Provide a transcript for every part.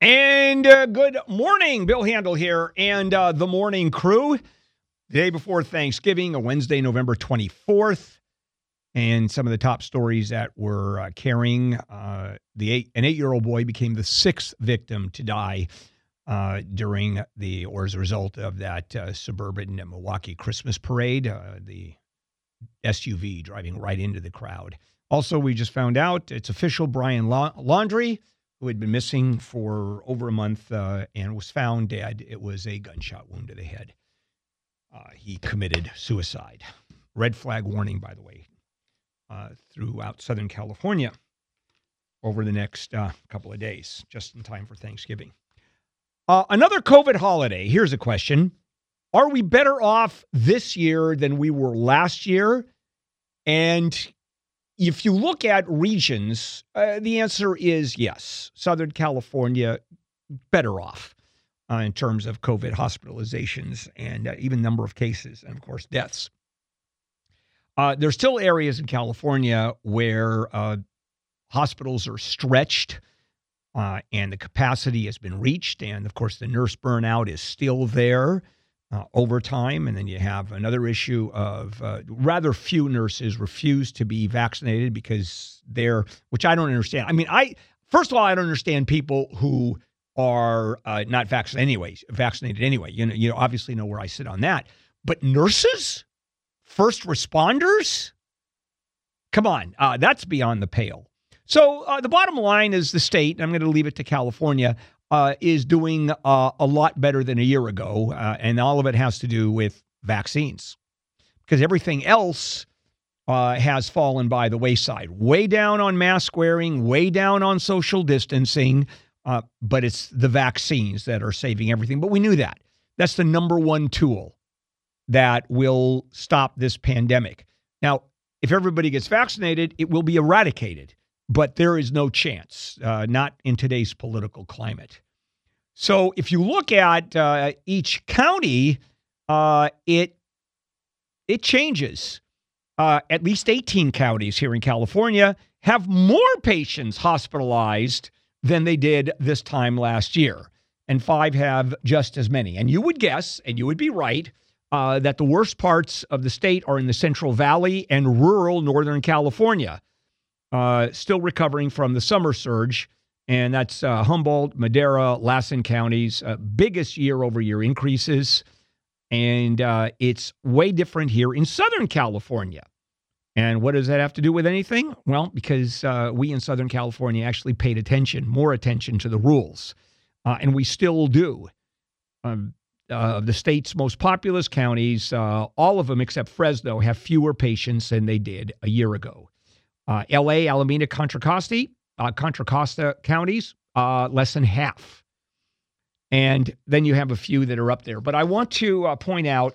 And uh, good morning. Bill Handel here and uh, the morning crew. The day before Thanksgiving, a Wednesday, November 24th and some of the top stories that were uh, carrying uh, the eight, an eight-year-old boy became the sixth victim to die uh, during the or as a result of that uh, suburban Milwaukee Christmas parade. The SUV driving right into the crowd. Also, we just found out it's official. Brian La- Laundrie, who had been missing for over a month uh, and was found dead. It was a gunshot wound to the head. he committed suicide. Red flag warning, by the way uh, throughout Southern California over the next uh, couple of days, just in time for Thanksgiving. Uh, another COVID holiday. Here's a question Are we better off this year than we were last year? And if you look at regions, uh, the answer is yes. Southern California, better off. Uh, in terms of COVID hospitalizations and uh, even number of cases, and of course, deaths. Uh, there's still areas in California where uh, hospitals are stretched uh, and the capacity has been reached. And of course, the nurse burnout is still there uh, over time. And then you have another issue of uh, rather few nurses refuse to be vaccinated because they're, which I don't understand. I mean, I, first of all, I don't understand people who are uh, not vaccinated anyway, vaccinated anyway. You know, you obviously know where I sit on that. But nurses? first responders? Come on, uh, that's beyond the pale. So uh, the bottom line is the state, I'm going to leave it to California, uh, is doing uh, a lot better than a year ago, uh, and all of it has to do with vaccines, because everything else uh, has fallen by the wayside. Way down on mask wearing, way down on social distancing, but it's the vaccines that are saving everything. But we knew that. That's the number one tool that will stop this pandemic. Now, if everybody gets vaccinated, it will be eradicated, but there is no chance, uh, not in today's political climate. So if you look at uh, each county, uh, it it changes. Uh, at least 18 counties here in California have more patients hospitalized than they did this time last year, and five have just as many. And you would guess, and you would be right, uh, that the worst parts of the state are in the Central Valley and rural Northern California, uh, still recovering from the summer surge. And that's uh, Humboldt, Madera, Lassen counties, uh, biggest year over year increases. And uh, it's way different here in Southern California. And what does that have to do with anything? Well, because uh, we in Southern California actually paid attention, more attention to the rules. and we still do. Um, uh, the state's most populous counties, uh, all of them except Fresno, have fewer patients than they did a year ago. Uh, LA, Alameda, Contra Costa, uh, Contra Costa counties, uh, less than half. And then you have a few that are up there. But I want to uh, point out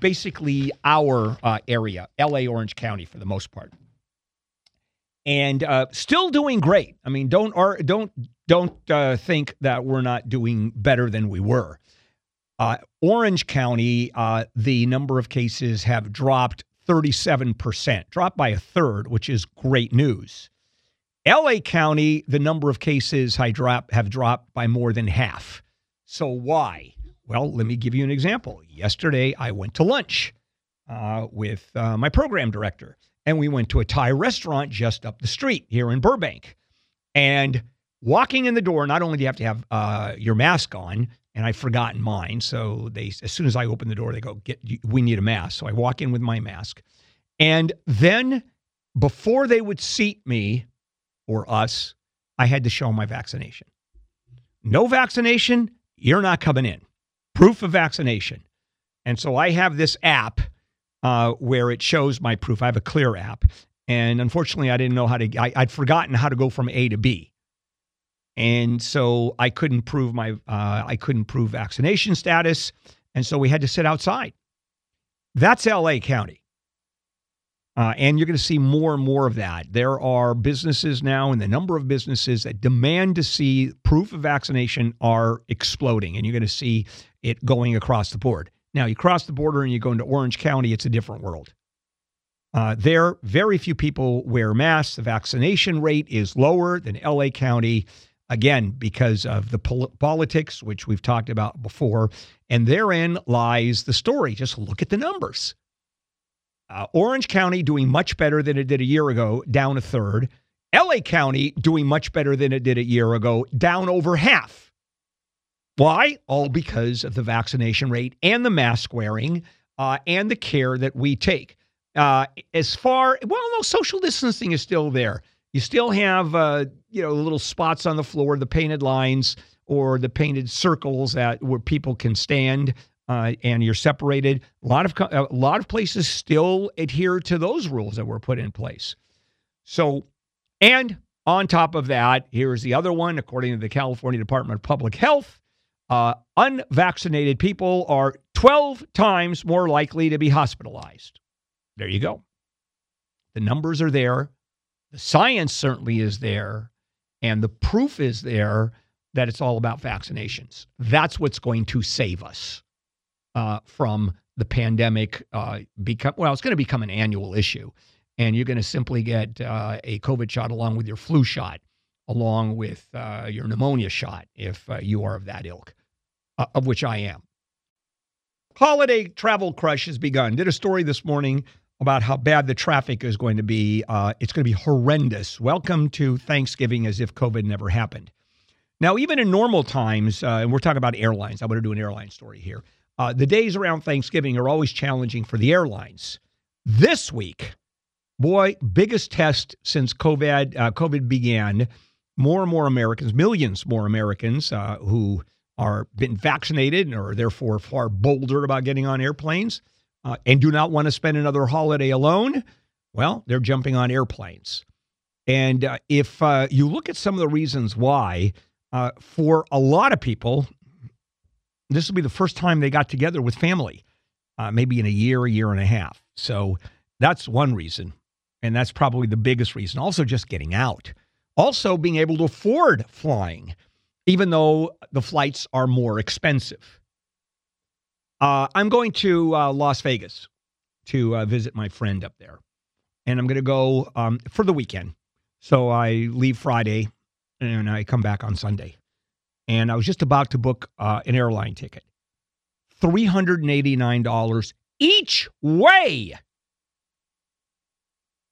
basically our area, LA, Orange County, for the most part. And still doing great. I mean, don't or, don't don't think that we're not doing better than we were. Uh, Orange County, uh, the number of cases have dropped 37%, dropped by a third, which is great news. LA County, the number of cases have dropped, by more than half. So why? Well, let me give you an example. Yesterday, I went to lunch uh, with uh, my program director, and we went to a Thai restaurant just up the street here in Burbank. And walking in the door, not only do you have to have uh, your mask on, and I'd forgotten mine. So they, as soon as I open the door, they go, "Get, we need a mask." So I walk in with my mask, and then before they would seat me or us, I had to show my vaccination. No vaccination, you're not coming in. Proof of vaccination. And so I have this app uh, where it shows my proof. I have a clear app. And unfortunately, I didn't know how to, I, I'd forgotten how to go from A to B. and so I couldn't prove my uh, I couldn't prove vaccination status, and so we had to sit outside. That's L.A. County. Uh, and you're going to see more and more of that. There are businesses now, and the number of businesses that demand to see proof of vaccination are exploding, and you're going to see it going across the board. Now, you cross the border and you go into Orange County, it's a different world. Uh, there, very few people wear masks. The vaccination rate is lower than LA County, again, because of the pol- politics, which we've talked about before. And therein lies the story. Just look at the numbers. Uh, Orange County doing much better than it did a year ago, down a third. LA County doing much better than it did a year ago, down over half. Why? All because of the vaccination rate and the mask wearing uh, and the care that we take. Uh, as far, well, no, social distancing is still there. You still have, uh, you know, little spots on the floor, the painted lines or the painted circles that where people can stand uh, and you're separated. A lot of a lot of places still adhere to those rules that were put in place. So, and on top of that, here's the other one. According to the California Department of Public Health, uh, unvaccinated people are 12 times more likely to be hospitalized. There you go. The numbers are there. The science certainly is there. And the proof is there that it's all about vaccinations. That's what's going to save us uh, from the pandemic. Uh, become well, it's going to become an annual issue, and you're going to simply get uh, a COVID shot along with your flu shot, along with uh, your pneumonia shot, if uh, you are of that ilk, uh, of which I am. Holiday travel crush has begun. Did a story this morning about how bad the traffic is going to be. it's going to be horrendous. Welcome to Thanksgiving as if COVID never happened. Now, even in normal times, and we're talking about airlines, I want to do an airline story here. Uh, the days around Thanksgiving are always challenging for the airlines. This week, boy, biggest test since COVID uh, COVID began. More and more Americans, millions more Americans uh, who are been vaccinated and are therefore far bolder about getting on airplanes uh, and do not want to spend another holiday alone. Well, they're jumping on airplanes. And uh, if uh, you look at some of the reasons why, for a lot of people, this will be the first time they got together with family, uh, maybe in a year, a year and a half. So that's one reason. And that's probably the biggest reason. Also, just getting out. Also, being able to afford flying, even though the flights are more expensive. Uh, I'm going to uh, Las Vegas to uh, visit my friend up there. And I'm going to go um, for the weekend. So I leave Friday and I come back on Sunday and I was just about to book uh, an airline ticket. $389 each way.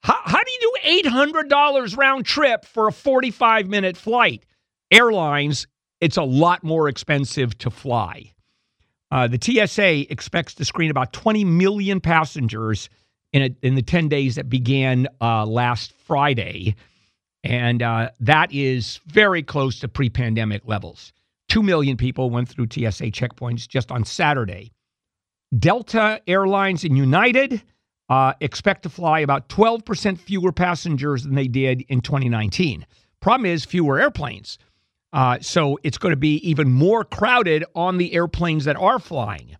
How, how do you do $800 round trip for a 45 minute flight? Airlines, it's a lot more expensive to fly. Uh, the TSA expects to screen about 20 million passengers in, a, in the 10 days that began uh, last Friday. And uh, that is very close to pre pandemic levels. Two million people went through TSA checkpoints just on Saturday. Delta Airlines and United uh, expect to fly about 12% fewer passengers than they did in 2019. Problem is, fewer airplanes. Uh, so it's going to be even more crowded on the airplanes that are flying.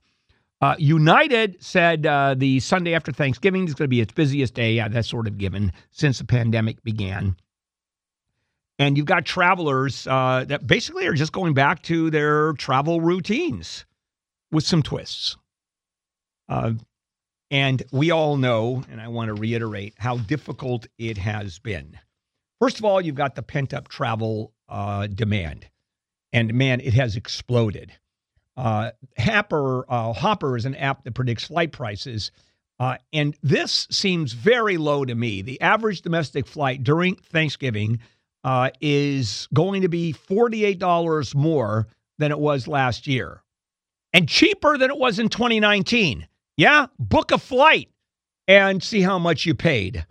Uh, United said uh, the Sunday after Thanksgiving is going to be its busiest day. Yeah, that's sort of given since the pandemic began. And you've got travelers uh, that basically are just going back to their travel routines with some twists. Uh, and we all know, and I want to reiterate how difficult it has been. First of all, you've got the pent up travel uh, demand. And man, it has exploded. Uh, Hopper, uh, Hopper is an app that predicts flight prices. Uh, and this seems very low to me. The average domestic flight during Thanksgiving uh, is going to be $48 more than it was last year and cheaper than it was in 2019. Yeah, book a flight and see how much you paid.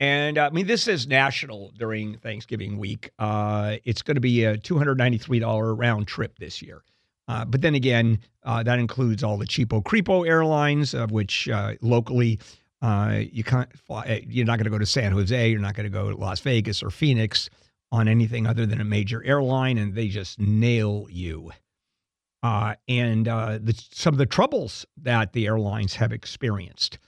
And uh, I mean, this is national during Thanksgiving week. Uh, it's going to be a $293 round trip this year. Uh, but then again, uh, that includes all the cheapo creepo airlines, of which uh, locally uh, you can't fly. You're not going to go to San Jose. You're not going to go to Las Vegas or Phoenix. on anything other than a major airline, and they just nail you. And the, some of the troubles that the airlines have experienced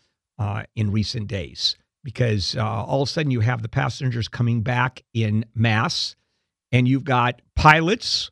in recent days, because uh, all of a sudden you have the passengers coming back in mass, and you've got pilots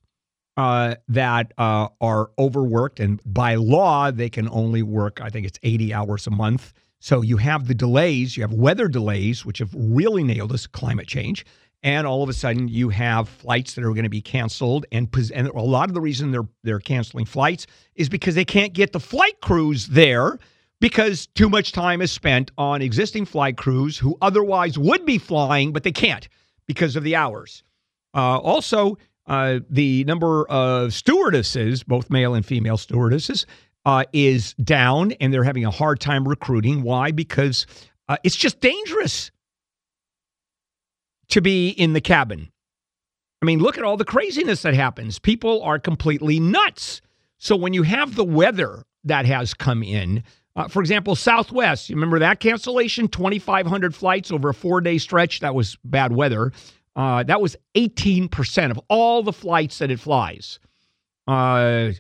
uh, that uh, are overworked, and by law they can only work, I think it's 80 hours a month. So you have the delays, you have weather delays, which have really nailed us, climate change and all of a sudden you have flights that are going to be canceled and, and a lot of the reason they're they're canceling flights is because they can't get the flight crews there because too much time is spent on existing flight crews who otherwise would be flying but they can't because of the hours uh, also uh, the number of stewardesses both male and female stewardesses uh, is down and they're having a hard time recruiting why because uh, it's just dangerous to be in the cabin. I mean, look at all the craziness that happens. People are completely nuts. So when you have the weather that has come in, uh, for example, Southwest, you remember that cancellation? 2,500 flights over a four day stretch. That was bad weather. Uh, that was 18% of all the flights that it flies. Uh,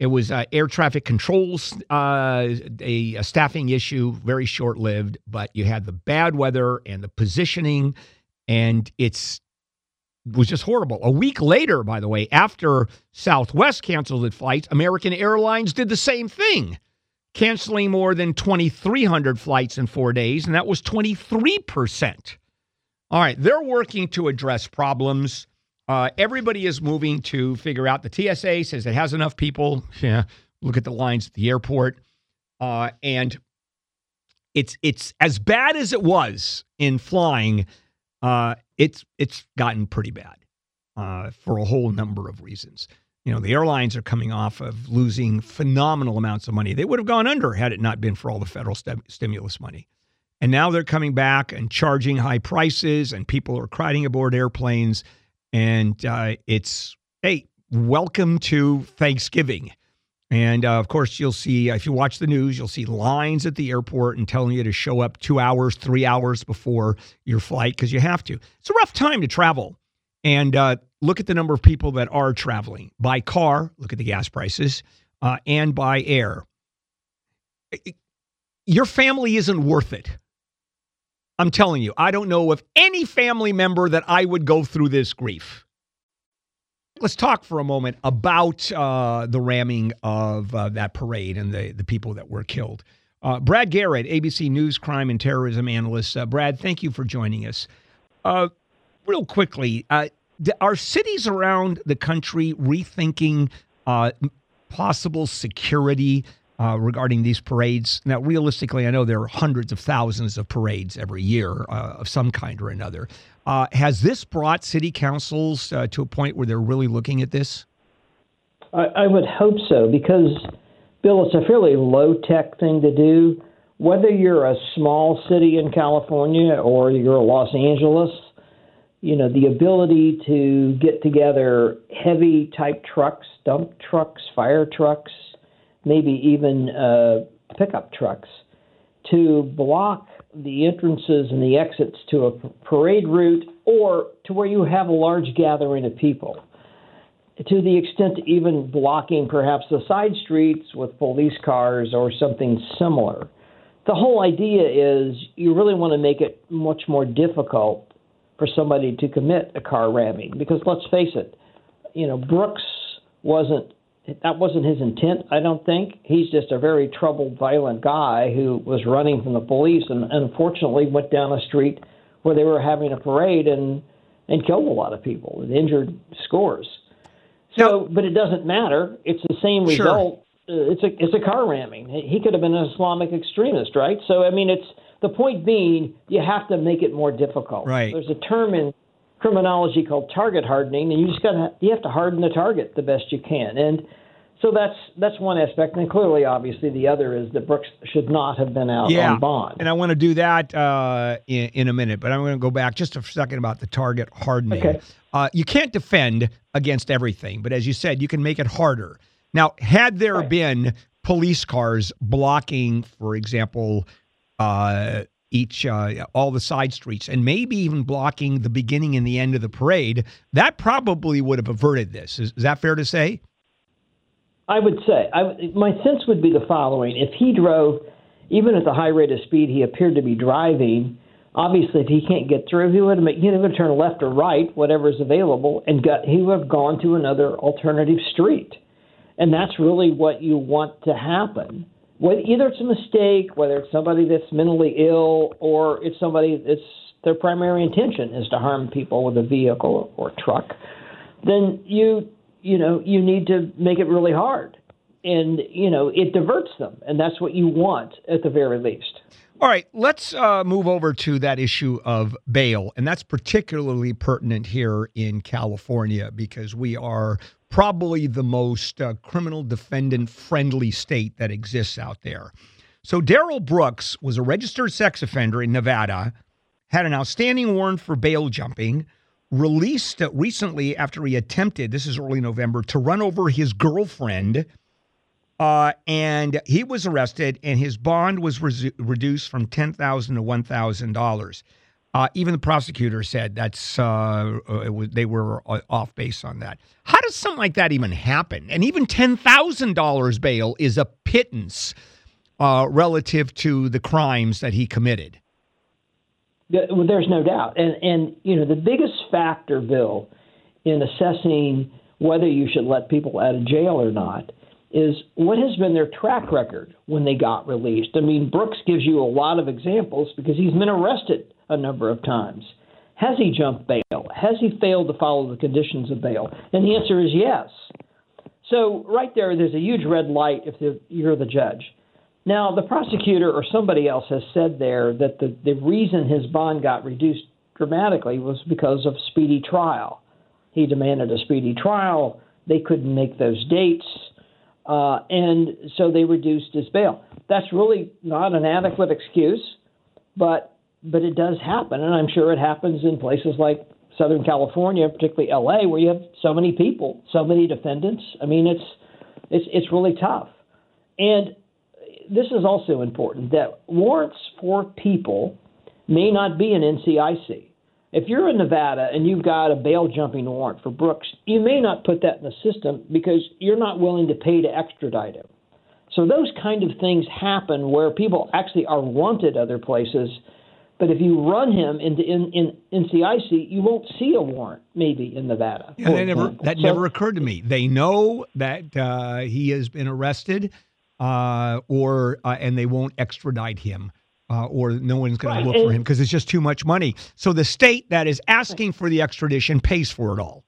it was uh, air traffic controls, uh, a, a, staffing issue, very short lived, but you had the bad weather and the positioning and it's was just horrible. A week later, by the way, after Southwest canceled its flights, American Airlines did the same thing, canceling more than 2,300 flights in four days, and that was 23%. All right, they're working to address problems. Uh, everybody is moving to figure out. The TSA says it has enough people. Yeah, look at the lines at the airport, uh, and it's it's as bad as it was in flying uh, it's it's gotten pretty bad uh, for a whole number of reasons. You know, the airlines are coming off of losing phenomenal amounts of money. They would have gone under had it not been for all the federal st- stimulus money. And now they're coming back and charging high prices, and people are crowding aboard airplanes. And uh, it's, hey, welcome to Thanksgiving. And uh, of course, you'll see, if you watch the news, you'll see lines at the airport and telling you to show up two hours, three hours before your flight because you have to. It's a rough time to travel. And uh, look at the number of people that are traveling by car, look at the gas prices, uh, and by air. Your family isn't worth it. I'm telling you, I don't know of any family member that I would go through this grief. Let's talk for a moment about uh, the ramming of uh, that parade and the, the people that were killed. Uh, Brad Garrett, ABC News crime and terrorism analyst. Uh, Brad, thank you for joining us. Uh, real quickly, uh, are cities around the country rethinking possible security uh, regarding these parades. Now, realistically, I know there are hundreds of thousands of parades every year uh, of some kind or another. Uh, has this brought city councils uh, to a point where they're really looking at this? I, I would hope so because, Bill, it's a fairly low tech thing to do. Whether you're a small city in California or you're a Los Angeles, you know, the ability to get together heavy type trucks, dump trucks, fire trucks, maybe even uh, pickup trucks to block the entrances and the exits to a parade route or to where you have a large gathering of people. To the extent even blocking perhaps the side streets with police cars or something similar. The whole idea is you really want to make it much more difficult for somebody to commit a car ramming because let's face it, you know, Brooks wasn't that wasn't his intent, I don't think. He's just a very troubled, violent guy who was running from the police and unfortunately went down a street where they were having a parade and and killed a lot of people and injured scores. So, but it doesn't matter. It's the same result. Sure. Uh, it's a it's a car ramming. He could have been an Islamic extremist, right? So I mean, it's the point being you have to make it more difficult. Right. There's a term in criminology called target hardening, and you just got to you have to harden the target the best you can. And so that's that's one aspect, and clearly, obviously, the other is that Brooks should not have been out yeah, on bond. And I want to do that uh, in, in, a minute, but I'm going to go back just a second about the target hardening. Okay. Uh, you can't defend against everything, but as you said, you can make it harder. Now, had there right. been police cars blocking, for example, uh, each uh, all the side streets and maybe even blocking the beginning and the end of the parade, that probably would have averted this. Is, is that fair to say? I would say. I, my sense would be the following: if he drove, even at the high rate of speed he appeared to be driving, obviously if he can't get through, he would have he would have turned left or right, whatever is available, and got he would have gone to another alternative street. And that's really what you want to happen. Whether, either it's a mistake, whether it's somebody that's mentally ill, or it's somebody that's their primary intention is to harm people with a vehicle or truck, then you you know you need to make it really hard, and you know it diverts them, and that's what you want at the very least. All right, let's uh, move over to that issue of bail. And that's particularly pertinent here in California because we are probably the most uh, criminal defendant friendly state that exists out there. So, Darrell Brooks was a registered sex offender in Nevada, had an outstanding warrant for bail jumping, released recently after he attempted, this is early November, to run over his girlfriend uh, and he was arrested, and his bond was re- reduced from ten thousand to one thousand dollars. Uh, even the prosecutor said that's uh, uh was, they were uh, off base on that. How does something like that even happen? And even ten thousand dollars bail is a pittance uh, relative to the crimes that he committed. Well, there's no doubt, and and you know the biggest factor, Bill, in assessing whether you should let people out of jail or not is what has been their track record when they got released. I mean, Brooks gives you a lot of examples because he's been arrested a number of times. Has he jumped bail? Has he failed to follow the conditions of bail? And the answer is yes. So, right there, there's a huge red light if you're the judge. Now, the prosecutor or somebody else has said there that the, the reason his bond got reduced dramatically was because of speedy trial. He demanded a speedy trial. They couldn't make those dates. Uh, and so they reduced his bail. That's really not an adequate excuse, but but it does happen, and I'm sure it happens in places like Southern California, particularly LA, where you have so many people, so many defendants. I mean, it's it's it's really tough. And this is also important that warrants for people may not be an NCIC if you're in Nevada and you've got a bail jumping warrant for Brooks, you may not put that in the system because you're not willing to pay to extradite him. So those kind of things happen where people actually are wanted other places. But if you run him into in, in, NCIC, you won't see a warrant maybe in Nevada. Yeah, that never that so, never occurred to me. They know that uh, he has been arrested, uh, or uh, and they won't extradite him uh, or no one's going right. to look and, for him because it's just too much money. So the state that is asking for the extradition pays for it all.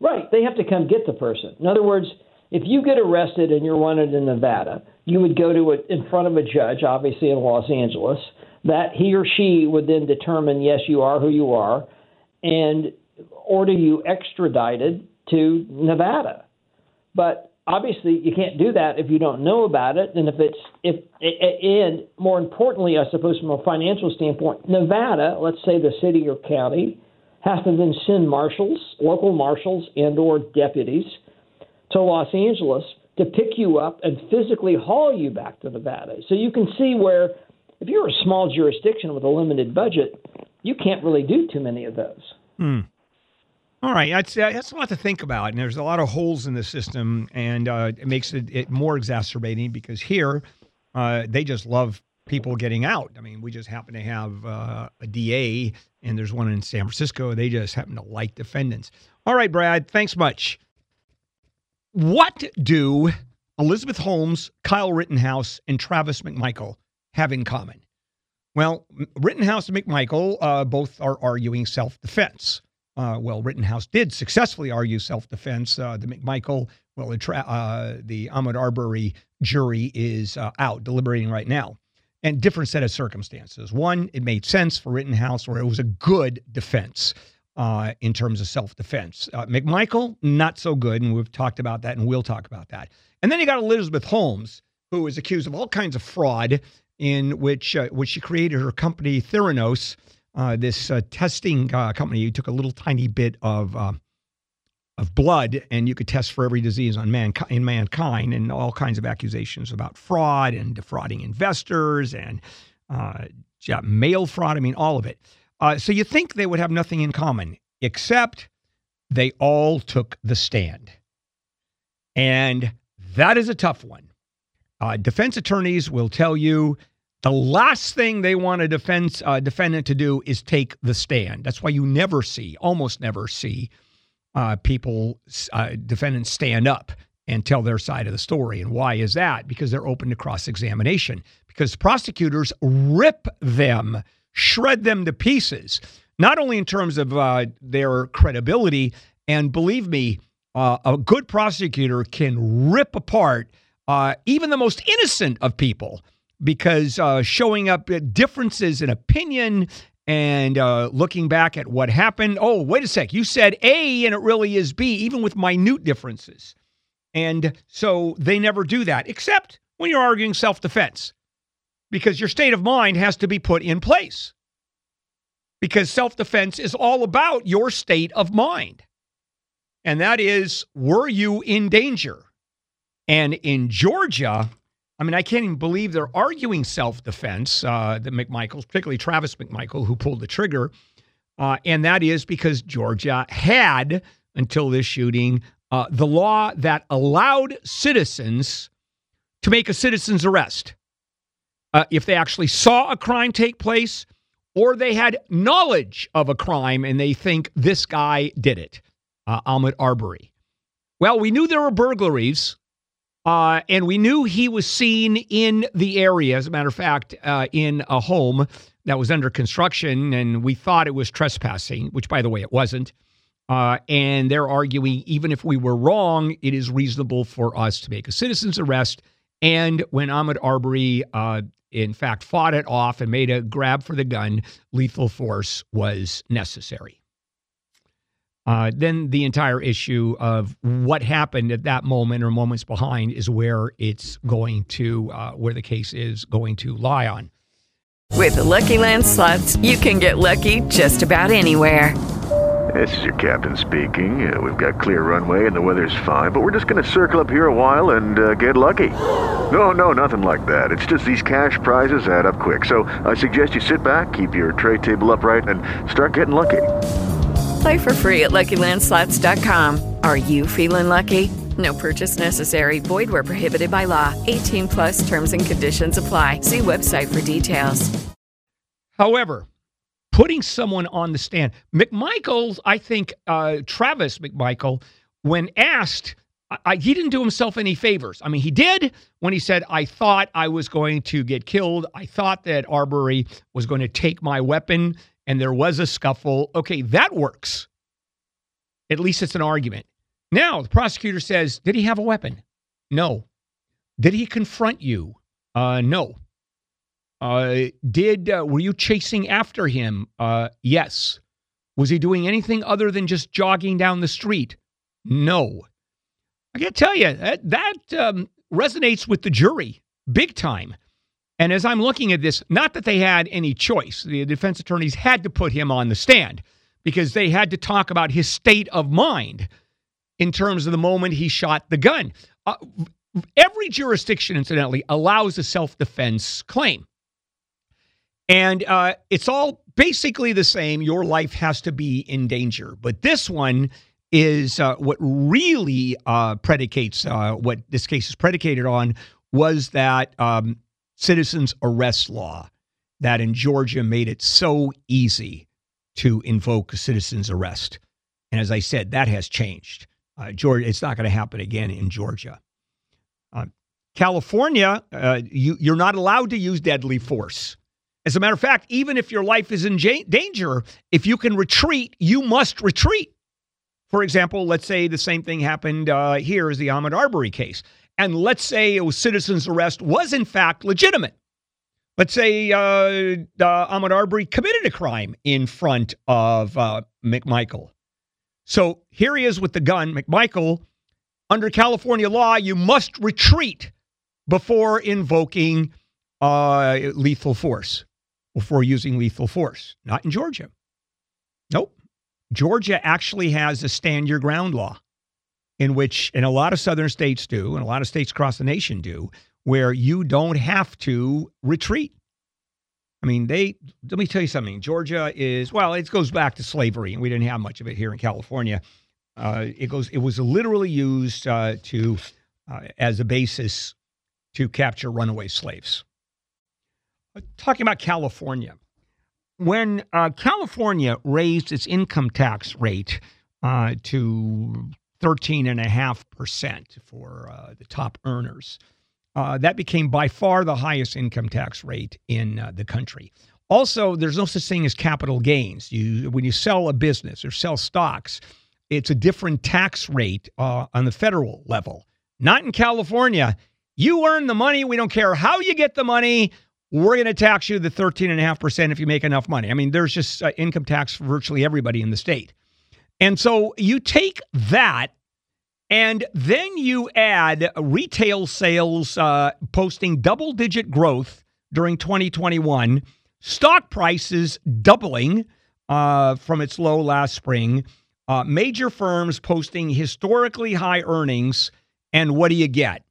Right. They have to come get the person. In other words, if you get arrested and you're wanted in Nevada, you would go to it in front of a judge, obviously in Los Angeles. That he or she would then determine, yes, you are who you are, and order you extradited to Nevada. But obviously you can't do that if you don't know about it and if it's if and more importantly i suppose from a financial standpoint nevada let's say the city or county has to then send marshals local marshals and or deputies to los angeles to pick you up and physically haul you back to nevada so you can see where if you're a small jurisdiction with a limited budget you can't really do too many of those hmm. All right, that's that's a lot to think about, and there's a lot of holes in the system, and uh, it makes it, it, more exacerbating because here uh, they just love people getting out. I mean, we just happen to have uh, a DA, and there's one in San Francisco. They just happen to like defendants. All right, Brad, thanks much. What do Elizabeth Holmes, Kyle Rittenhouse, and Travis McMichael have in common? Well, Rittenhouse and McMichael uh, both are arguing self-defense uh, well, Rittenhouse did successfully argue self defense. Uh, the McMichael, well, the, tra- uh, the Ahmaud Arbery jury is uh, out deliberating right now. And different set of circumstances. One, it made sense for Rittenhouse, or it was a good defense uh, in terms of self defense. McMichael, not so good. And we've talked about that, and we'll talk about that. And then you got Elizabeth Holmes, who is accused of all kinds of fraud in which, which she created her company Theranos uh, this uh, testing uh, company you took a little tiny bit of uh, of blood and you could test for every disease on man in mankind and all kinds of accusations about fraud and defrauding investors and uh, mail fraud. I mean, all of it. Uh, so you think they would have nothing in common, except they all took the stand. And that is a tough one. Uh, defense attorneys will tell you the last thing they want a defense uh, defendant to do is take the stand. That's why you never see, almost never see, uh, people, uh, defendants stand up and tell their side of the story. And why is that? Because they're open to cross examination. Because prosecutors rip them, shred them to pieces, not only in terms of uh, their credibility, and believe me, uh, a good prosecutor can rip apart uh, even the most innocent of people because uh, showing up differences in opinion and uh, looking back at what happened. Oh, wait a sec. You said A and it really is B, even with minute differences. And so they never do that, except when you're arguing self defense, because your state of mind has to be put in place. Because self defense is all about your state of mind. And that is, were you in danger? And in Georgia, I mean, I can't even believe they're arguing self defense, uh, the McMichaels, particularly Travis McMichael, who pulled the trigger. Uh, and that is because Georgia had, until this shooting, uh, the law that allowed citizens to make a citizen's arrest uh, if they actually saw a crime take place or they had knowledge of a crime and they think this guy did it, uh, Ahmaud Arbery. Well, we knew there were burglaries uh, and we knew he was seen in the area, as a matter of fact, uh, in a home that was under construction, and we thought it was trespassing, which, by the way, it wasn't. Uh, and they're arguing even if we were wrong, it is reasonable for us to make a citizen's arrest. And when Ahmaud Arbery, uh, in fact, fought it off and made a grab for the gun, lethal force was necessary. Uh, then the entire issue of what happened at that moment or moments behind is where it's going to, uh, where the case is going to lie on. With the Lucky Land slots, you can get lucky just about anywhere. This is your captain speaking. Uh, we've got clear runway and the weather's fine, but we're just going to circle up here a while and uh, get lucky. No, no, nothing like that. It's just these cash prizes add up quick. So I suggest you sit back, keep your tray table upright, and start getting lucky. Play for free at LuckyLandSlots.com. Are you feeling lucky? No purchase necessary. Void where prohibited by law. 18 plus terms and conditions apply. See website for details. However, putting someone on the stand, McMichael, I think uh, Travis McMichael, when asked, I, he didn't do himself any favors. I mean, he did when he said, I thought I was going to get killed. I thought that Arbery was going to take my weapon and there was a scuffle. Okay, that works. At least it's an argument. Now, the prosecutor says, Did he have a weapon? No. Did he confront you? Uh, no. Uh, did uh, were you chasing after him? Uh, yes. Was he doing anything other than just jogging down the street? No. I got to tell you that that um, resonates with the jury big time. And as I'm looking at this, not that they had any choice, the defense attorneys had to put him on the stand because they had to talk about his state of mind in terms of the moment he shot the gun. Uh, every jurisdiction, incidentally, allows a self defense claim. And uh, it's all basically the same. Your life has to be in danger. But this one is uh, what really uh, predicates uh, what this case is predicated on was that um, citizens arrest law that in Georgia made it so easy to invoke a citizen's arrest. And as I said, that has changed. Uh, Georgia, it's not going to happen again in Georgia. Uh, California, uh, you, you're not allowed to use deadly force. As a matter of fact, even if your life is in danger, if you can retreat, you must retreat. For example, let's say the same thing happened uh, here as the Ahmaud Arbery case and let's say a citizen's arrest was in fact legitimate. Let's say uh, uh, Ahmaud Arbery committed a crime in front of uh, McMichael. So here he is with the gun. McMichael, under California law, you must retreat before invoking uh, lethal force, before using lethal force. Not in Georgia. Nope. Georgia actually has a stand your ground law in which, and a lot of southern states do, and a lot of states across the nation do, where you don't have to retreat. I mean, they let me tell you something. Georgia is well, it goes back to slavery, and we didn't have much of it here in California. Uh, it goes. It was literally used uh, to uh, as a basis to capture runaway slaves. Uh, talking about California, when uh, California raised its income tax rate uh, to thirteen and a half percent for the top earners. Uh, that became by far the highest income tax rate in uh, the country. Also, there's no such thing as capital gains. You, when you sell a business or sell stocks, it's a different tax rate uh, on the federal level. Not in California. You earn the money. We don't care how you get the money. We're going to tax you the 13.5% if you make enough money. I mean, there's just uh, income tax for virtually everybody in the state. And so you take that and then you add retail sales uh, posting double digit growth during 2021, stock prices doubling uh, from its low last spring, uh, major firms posting historically high earnings. And what do you get?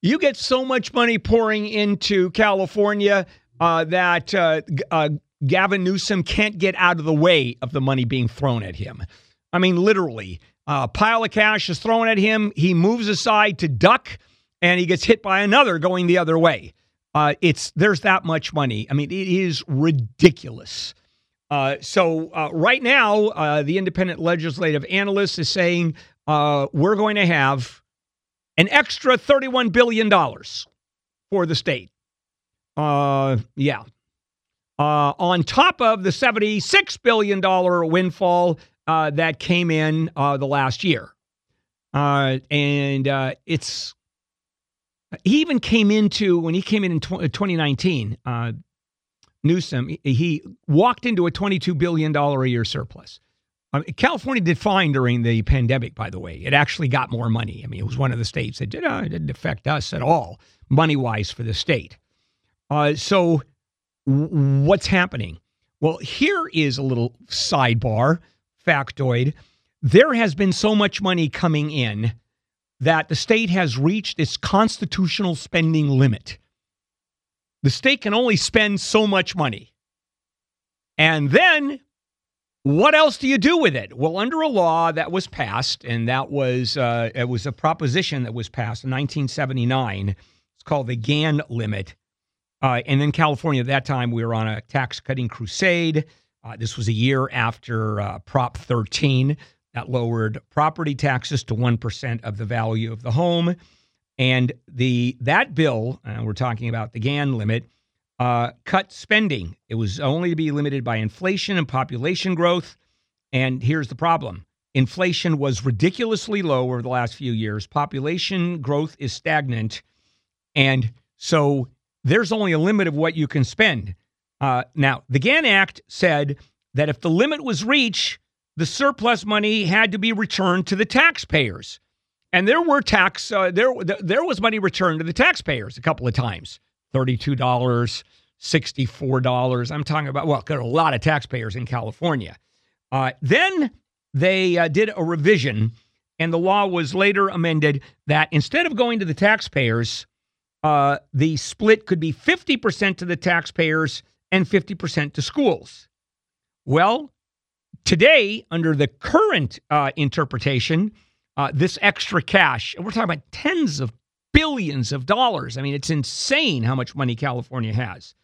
You get so much money pouring into California uh, that uh, uh, Gavin Newsom can't get out of the way of the money being thrown at him. I mean, literally. A pile of cash is thrown at him. He moves aside to duck, and he gets hit by another going the other way. Uh, it's there's that much money. I mean, it is ridiculous. Uh, so uh, right now, uh, the independent legislative analyst is saying uh, we're going to have an extra thirty-one billion dollars for the state. Uh, yeah. on top of the seventy-six billion dollar windfall uh, that came in uh, the last year. Uh, and uh, it's, he even came into, when he came in in tw- 2019, uh, Newsom, he walked into a $22 billion a year surplus. California did fine during the pandemic, by the way. It actually got more money. I mean, it was one of the states that did, uh, it didn't affect us at all, money wise, for the state. Uh, so, w- what's happening? Well, here is a little sidebar factoid, there has been so much money coming in that the state has reached its constitutional spending limit. The state can only spend so much money. And then what else do you do with it? Well, under a law that was passed, and that was uh, it was a proposition that was passed in 1979. It's called the Gann limit. Uh, and in California at that time, we were on a tax cutting crusade. Uh, this was a year after uh, Prop 13 that lowered property taxes to 1% of the value of the home. And the that bill, we're talking about the Gann limit, uh, cut spending. It was only to be limited by inflation and population growth. And here's the problem inflation was ridiculously low over the last few years. Population growth is stagnant. And so there's only a limit of what you can spend. Uh, now, the Gann Act said that if the limit was reached, the surplus money had to be returned to the taxpayers. And there were tax uh, there there was money returned to the taxpayers a couple of times. $32, $64. I'm talking about well, got a lot of taxpayers in California. Uh, then they uh, did a revision and the law was later amended that instead of going to the taxpayers, uh, the split could be 50% to the taxpayers and 50% to schools. Well, today, under the current uh, interpretation, uh, this extra cash, we're talking about tens of billions of dollars. I mean, it's insane how much money California has.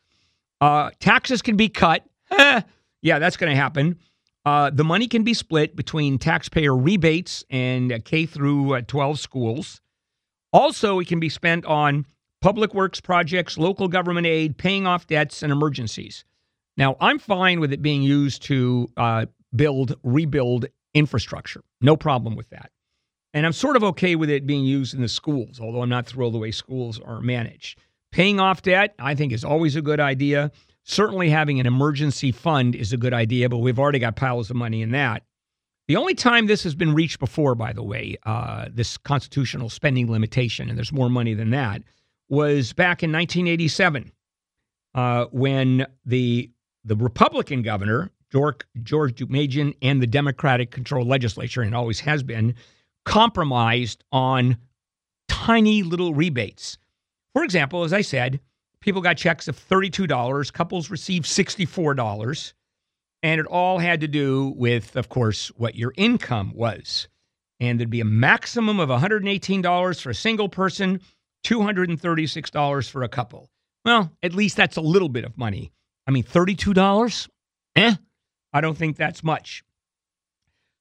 Uh, taxes can be cut. yeah, that's going to happen. Uh, the money can be split between taxpayer rebates and K through uh, 12 schools. Also, it can be spent on public works projects, local government aid, paying off debts, and emergencies. Now, I'm fine with it being used to uh, build, rebuild infrastructure. No problem with that. And I'm sort of okay with it being used in the schools, although I'm not thrilled the way schools are managed. Paying off debt, I think, is always a good idea. Certainly, having an emergency fund is a good idea, but we've already got piles of money in that. The only time this has been reached before, by the way, uh, this constitutional spending limitation, and there's more money than that, was back in 1987 uh, when the the Republican governor George, George Deukmejian and the Democratic controlled legislature, and always has been, compromised on tiny little rebates. For example, as I said, People got checks of $32. Couples received $64. And it all had to do with, of course, what your income was. And there'd be a maximum of $118 for a single person, $236 for a couple. Well, at least that's a little bit of money. I mean, $32? Eh? I don't think that's much.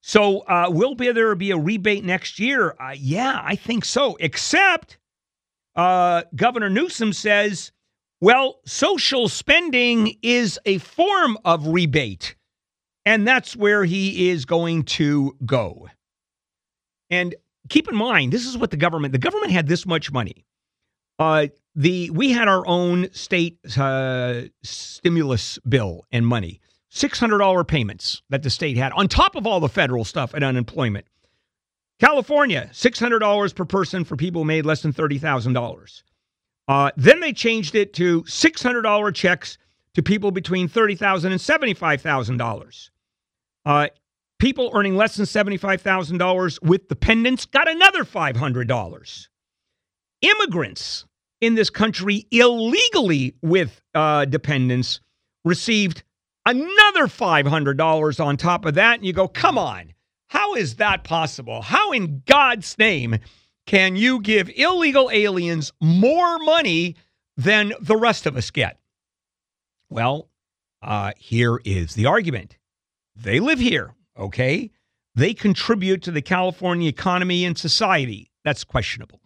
So, uh, will there be a rebate next year? Uh, yeah, I think so. Except uh, Governor Newsom says, well, social spending is a form of rebate, and that's where he is going to go. And keep in mind, this is what the government, the government had this much money. Uh, the we had our own state uh, stimulus bill and money, six hundred dollar payments that the state had on top of all the federal stuff and unemployment. California, six hundred dollars per person for people who made less than thirty thousand uh, dollars. Then they changed it to six hundred dollar checks to people between thirty thousand and seventy five thousand uh, dollars. People earning less than seventy five thousand dollars with dependents got another five hundred dollars. Immigrants in this country illegally with uh, dependents received another $500 on top of that. And you go, come on, how is that possible? How in God's name can you give illegal aliens more money than the rest of us get? Well, uh, here is the argument. They live here, okay? They contribute to the California economy and society. That's questionable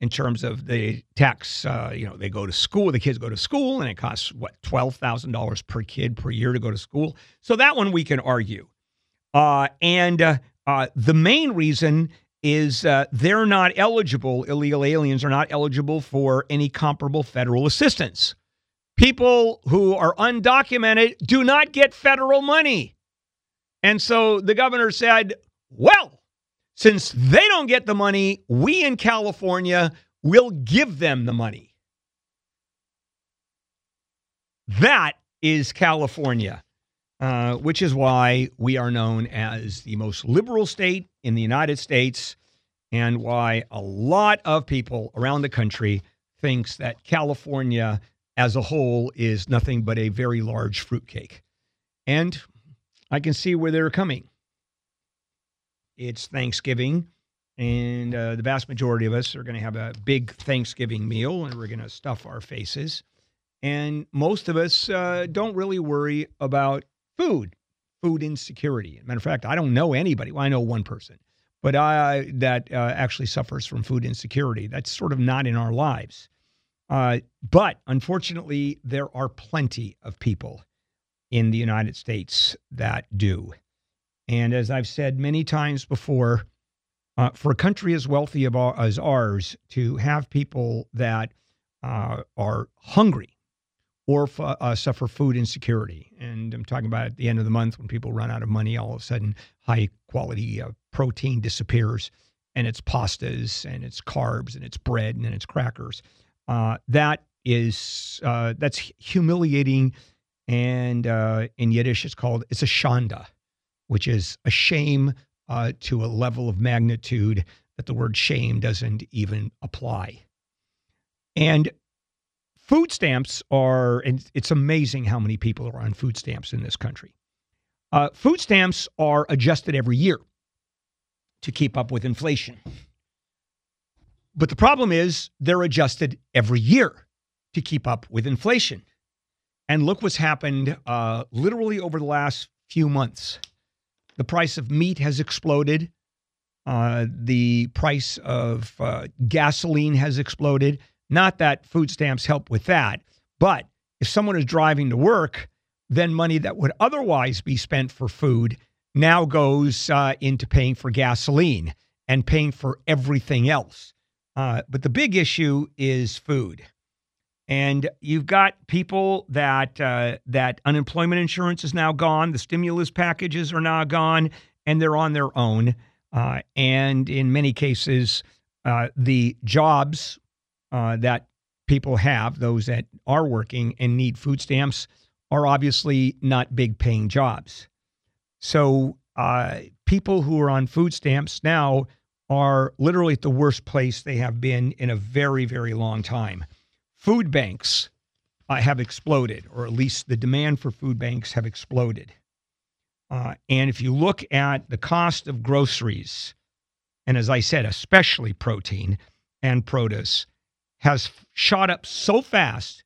in terms of the tax. Uh, you know, they go to school, the kids go to school, and it costs what twelve thousand dollars per kid per year to go to school. So that one we can argue. Uh, and uh, uh the main reason is uh, they're not eligible. Illegal aliens are not eligible for any comparable federal assistance. People who are undocumented do not get federal money. And so the governor said, well, since they don't get the money, we in California will give them the money. That is California, uh, which is why we are known as the most liberal state in the United States and why a lot of people around the country thinks that California as a whole is nothing but a very large fruitcake. And I can see where they're coming. It's Thanksgiving, and uh, the vast majority of us are going to have a big Thanksgiving meal, and we're going to stuff our faces. And most of us uh, don't really worry about food, food insecurity. matter of fact, I don't know anybody. Well, I know one person, but I that uh, actually suffers from food insecurity. That's sort of not in our lives. Uh, but unfortunately, there are plenty of people in the United States that do. And as I've said many times before, uh, for a country as wealthy as ours to have people that uh, are hungry or f- uh, suffer food insecurity, and I'm talking about at the end of the month when people run out of money, all of a sudden high quality uh, protein disappears, and it's pastas and it's carbs and it's bread and it's crackers. Uh, that is uh, that's humiliating, and in Yiddish it's called it's a shanda which is a shame uh, to a level of magnitude that the word shame doesn't even apply. And food stamps are, and it's amazing how many people are on food stamps in this country. Uh, food stamps are adjusted every year to keep up with inflation. But the problem is they're adjusted every year to keep up with inflation. And look what's happened uh, literally over the last few months. The price of meat has exploded. Uh, the price of uh, gasoline has exploded. Not that food stamps help with that, but if someone is driving to work, then money that would otherwise be spent for food now goes uh, into paying for gasoline and paying for everything else. Uh, but the big issue is food. And you've got people that uh, that unemployment insurance is now gone, the stimulus packages are now gone, and they're on their own. Uh, and in many cases, uh, the jobs uh, that people have, those that are working and need food stamps, are obviously not big paying jobs. So uh, people who are on food stamps now are literally at the worst place they have been in a very, very long time food banks uh, have exploded, or at least the demand for food banks have exploded. Uh, and if you look at the cost of groceries, and as I said, especially protein and produce, has shot up so fast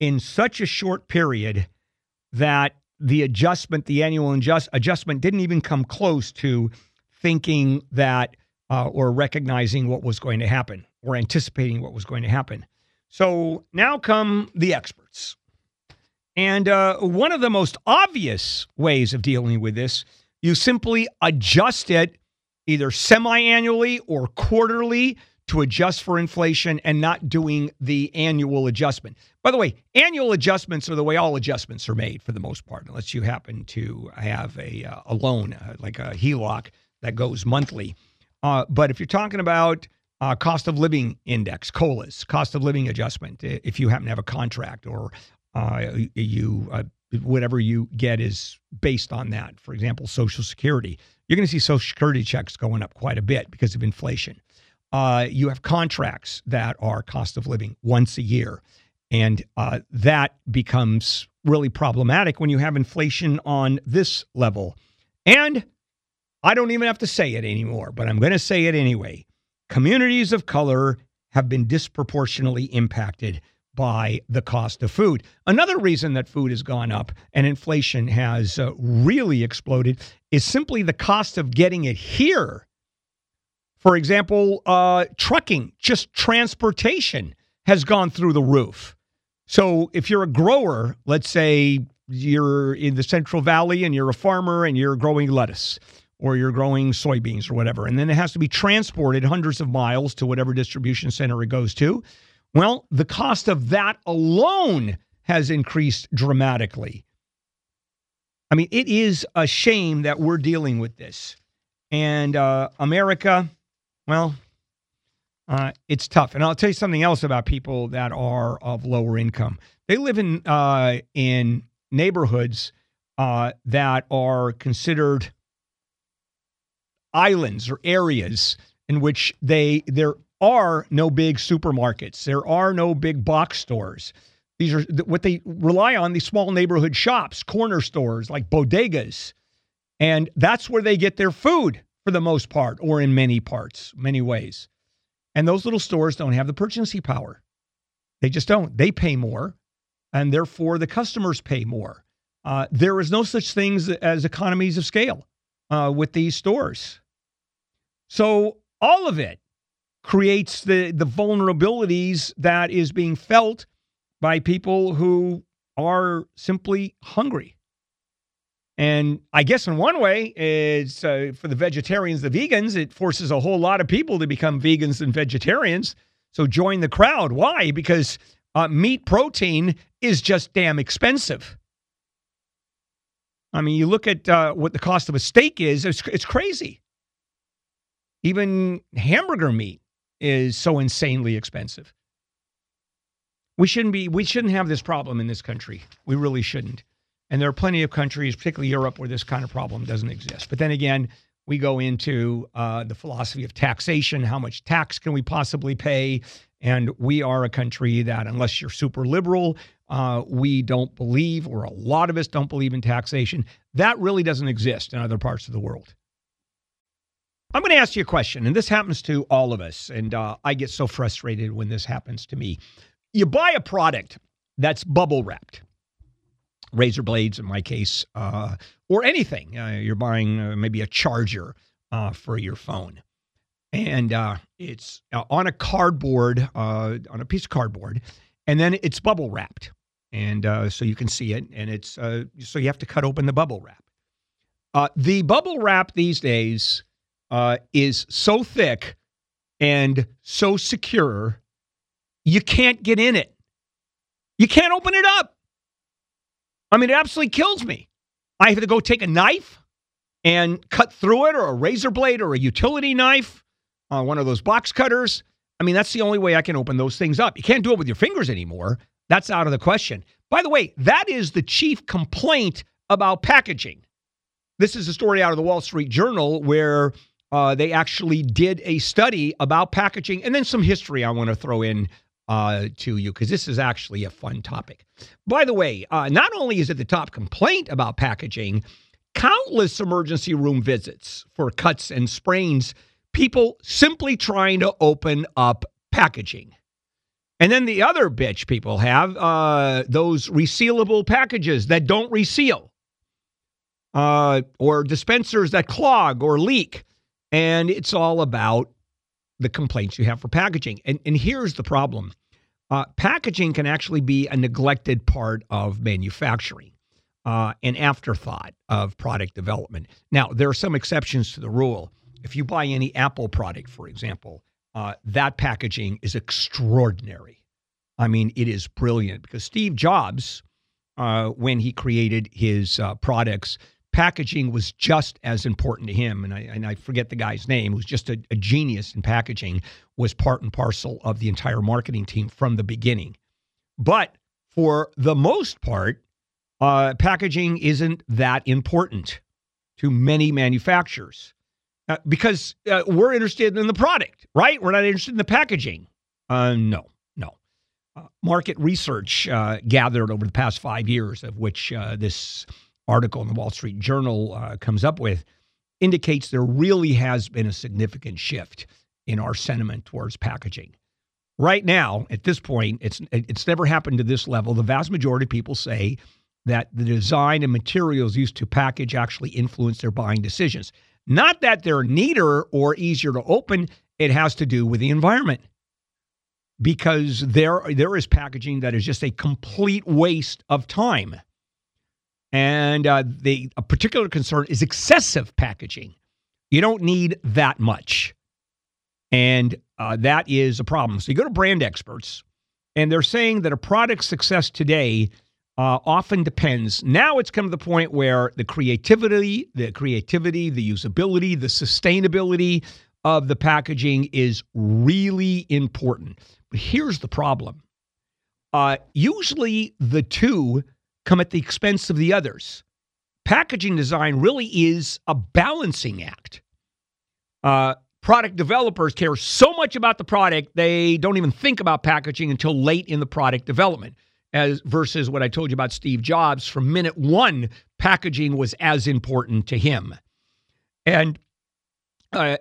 in such a short period that the adjustment, the annual adjust, adjustment, didn't even come close to thinking that uh, or recognizing what was going to happen or anticipating what was going to happen. So now come the experts. And uh, one of the most obvious ways of dealing with this, you simply adjust it either semi annually or quarterly to adjust for inflation and not doing the annual adjustment. By the way, annual adjustments are the way all adjustments are made for the most part, unless you happen to have a, uh, a loan, uh, like a HELOC, that goes monthly. Uh, but if you're talking about uh, cost of living index, COLAs, cost of living adjustment, if you happen to have a contract or uh, you uh, whatever you get is based on that. For example, Social Security, you're going to see Social Security checks going up quite a bit because of inflation. Uh, you have contracts that are cost of living once a year, and uh, that becomes really problematic when you have inflation on this level. And I don't even have to say it anymore, but I'm going to say it anyway. Communities of color have been disproportionately impacted by the cost of food. Another reason that food has gone up and inflation has uh, really exploded is simply the cost of getting it here. For example, uh, trucking, just transportation has gone through the roof. So if you're a grower, let's say you're in the Central Valley and you're a farmer and you're growing lettuce or you're growing soybeans or whatever. And then it has to be transported hundreds of miles to whatever distribution center it goes to. Well, the cost of that alone has increased dramatically. I mean, it is a shame that we're dealing with this. And uh, America, well, uh, it's tough. And I'll tell you something else about people that are of lower income. They live in uh, in neighborhoods uh, that are considered islands or areas in which they there are no big supermarkets. There are no big box stores. These are what they rely on these small neighborhood shops, corner stores like bodegas. And that's where they get their food for the most part, or in many parts, many ways. And those little stores don't have the purchasing power. They just don't. They pay more, and therefore the customers pay more. Uh, there is no such things as economies of scale uh, with these stores. So all of it creates the the vulnerabilities that is being felt by people who are simply hungry. And I guess in one way, it's uh, for the vegetarians, the vegans, it forces a whole lot of people to become vegans and vegetarians. So join the crowd. Why? Because uh, meat protein is just damn expensive. I mean, you look at uh, what the cost of a steak is, it's, it's crazy. Even hamburger meat is so insanely expensive. We shouldn't be we shouldn't have this problem in this country. We really shouldn't. And there are plenty of countries, particularly Europe, where this kind of problem doesn't exist. But then again, we go into uh, the philosophy of taxation. How much tax can we possibly pay? And we are a country that, unless you're super liberal, uh, we don't believe, or a lot of us don't believe in taxation. That really doesn't exist in other parts of the world. I'm going to ask you a question, and this happens to all of us, and uh, I get so frustrated when this happens to me. You buy a product that's bubble wrapped, razor blades in my case, uh, or anything. Uh, you're buying uh, maybe a charger uh, for your phone, and uh, it's on a cardboard, on a piece of cardboard, and then it's bubble wrapped, and so you can see it, and it's so you have to cut open the bubble wrap. the bubble wrap these days uh, is so thick and so secure, you can't get in it. You can't open it up. I mean, it absolutely kills me. I have to go take a knife and cut through it, or a razor blade, or a utility knife, uh, one of those box cutters. I mean, that's the only way I can open those things up. You can't do it with your fingers anymore. That's out of the question. By the way, that is the chief complaint about packaging. This is a story out of the Wall Street Journal where uh, they actually did a study about packaging and then some history I want to throw in uh, to you because this is actually a fun topic. By the way, uh, not only is it the top complaint about packaging, countless emergency room visits for cuts and sprains, people simply trying to open up packaging. And then the other bitch people have uh, those resealable packages that don't reseal, uh, or dispensers that clog or leak. And it's all about the complaints you have for packaging. And, and here's the problem uh, packaging can actually be a neglected part of manufacturing, uh, an afterthought of product development. Now, there are some exceptions to the rule. If you buy any Apple product, for example, uh, that packaging is extraordinary. I mean, it is brilliant because Steve Jobs, uh, when he created his uh, products, packaging was just as important to him. And I, and I forget the guy's name, who's just a, a genius in packaging, was part and parcel of the entire marketing team from the beginning. But for the most part, uh, packaging isn't that important to many manufacturers uh, because uh, we're interested in the product, right? We're not interested in the packaging. Uh, no, no. Uh, market research uh, gathered over the past five years, of which this article in the Wall Street Journal uh, comes up with indicates there really has been a significant shift in our sentiment towards packaging. Right now, at this point, it's it's never happened to this level. The vast majority of people say that the design and materials used to package actually influence their buying decisions. Not that they're neater or easier to open, it has to do with the environment. Because there there is packaging that is just a complete waste of time. And uh, the a particular concern is excessive packaging. You don't need that much. And uh, that is a problem. So you go to brand experts, and they're saying that a product's success today uh, often depends. Now it's come to the point where the creativity, the creativity, the usability, the sustainability of the packaging is really important. But here's the problem. Uh, usually the two come at the expense of the others. Packaging design really is a balancing act. Uh, product developers care so much about the product, they don't even think about packaging until late in the product development. As versus what I told you about Steve Jobs, from minute one, packaging was as important to him. And uh,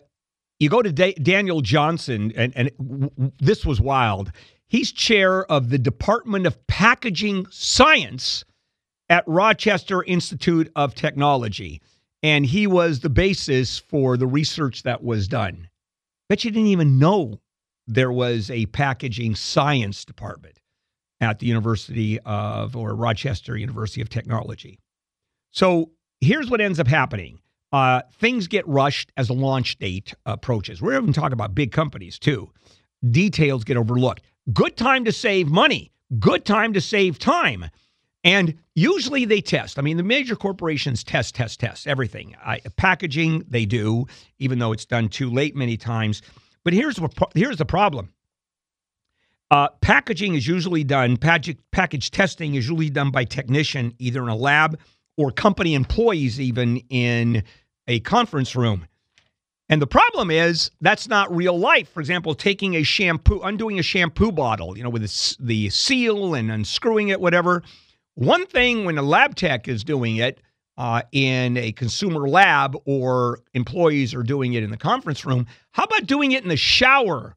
you go to da- Daniel Johnson, and, and w- this was wild. He's chair of the Department of Packaging Science at Rochester Institute of Technology. And he was the basis for the research that was done. Bet you didn't even know there was a packaging science department at the University of, or Rochester University of Technology. So here's what ends up happening. Uh, things get rushed as a launch date approaches. We're even talking about big companies too. Details get overlooked. Good time to save money. Good time to save time. And usually they test. I mean, the major corporations test, test, test everything. I, packaging, they do, even though it's done too late many times. But here's what here's the problem. Uh, packaging is usually done. Package, package testing is usually done by technician, either in a lab or company employees, even in a conference room. And the problem is that's not real life. For example, taking a shampoo, undoing a shampoo bottle, you know, with the, the seal and unscrewing it, whatever one thing when a lab tech is doing it uh, in a consumer lab or employees are doing it in the conference room, how about doing it in the shower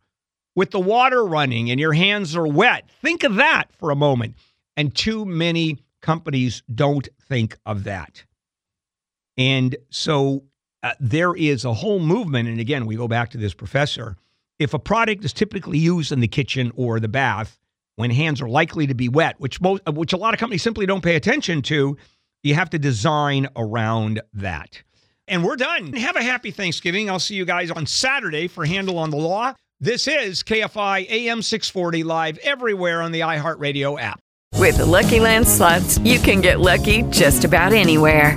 with the water running and your hands are wet? Think of that for a moment. And too many companies don't think of that. And so uh, there is a whole movement. And again, we go back to this professor. If a product is typically used in the kitchen or the bath, when hands are likely to be wet, which most, which a lot of companies simply don't pay attention to. You have to design around that. And we're done. Have a happy Thanksgiving. I'll see you guys on Saturday for Handel on the Law. This is KFI AM 640 live everywhere on the iHeartRadio app. With the Lucky Land slots, you can get lucky just about anywhere.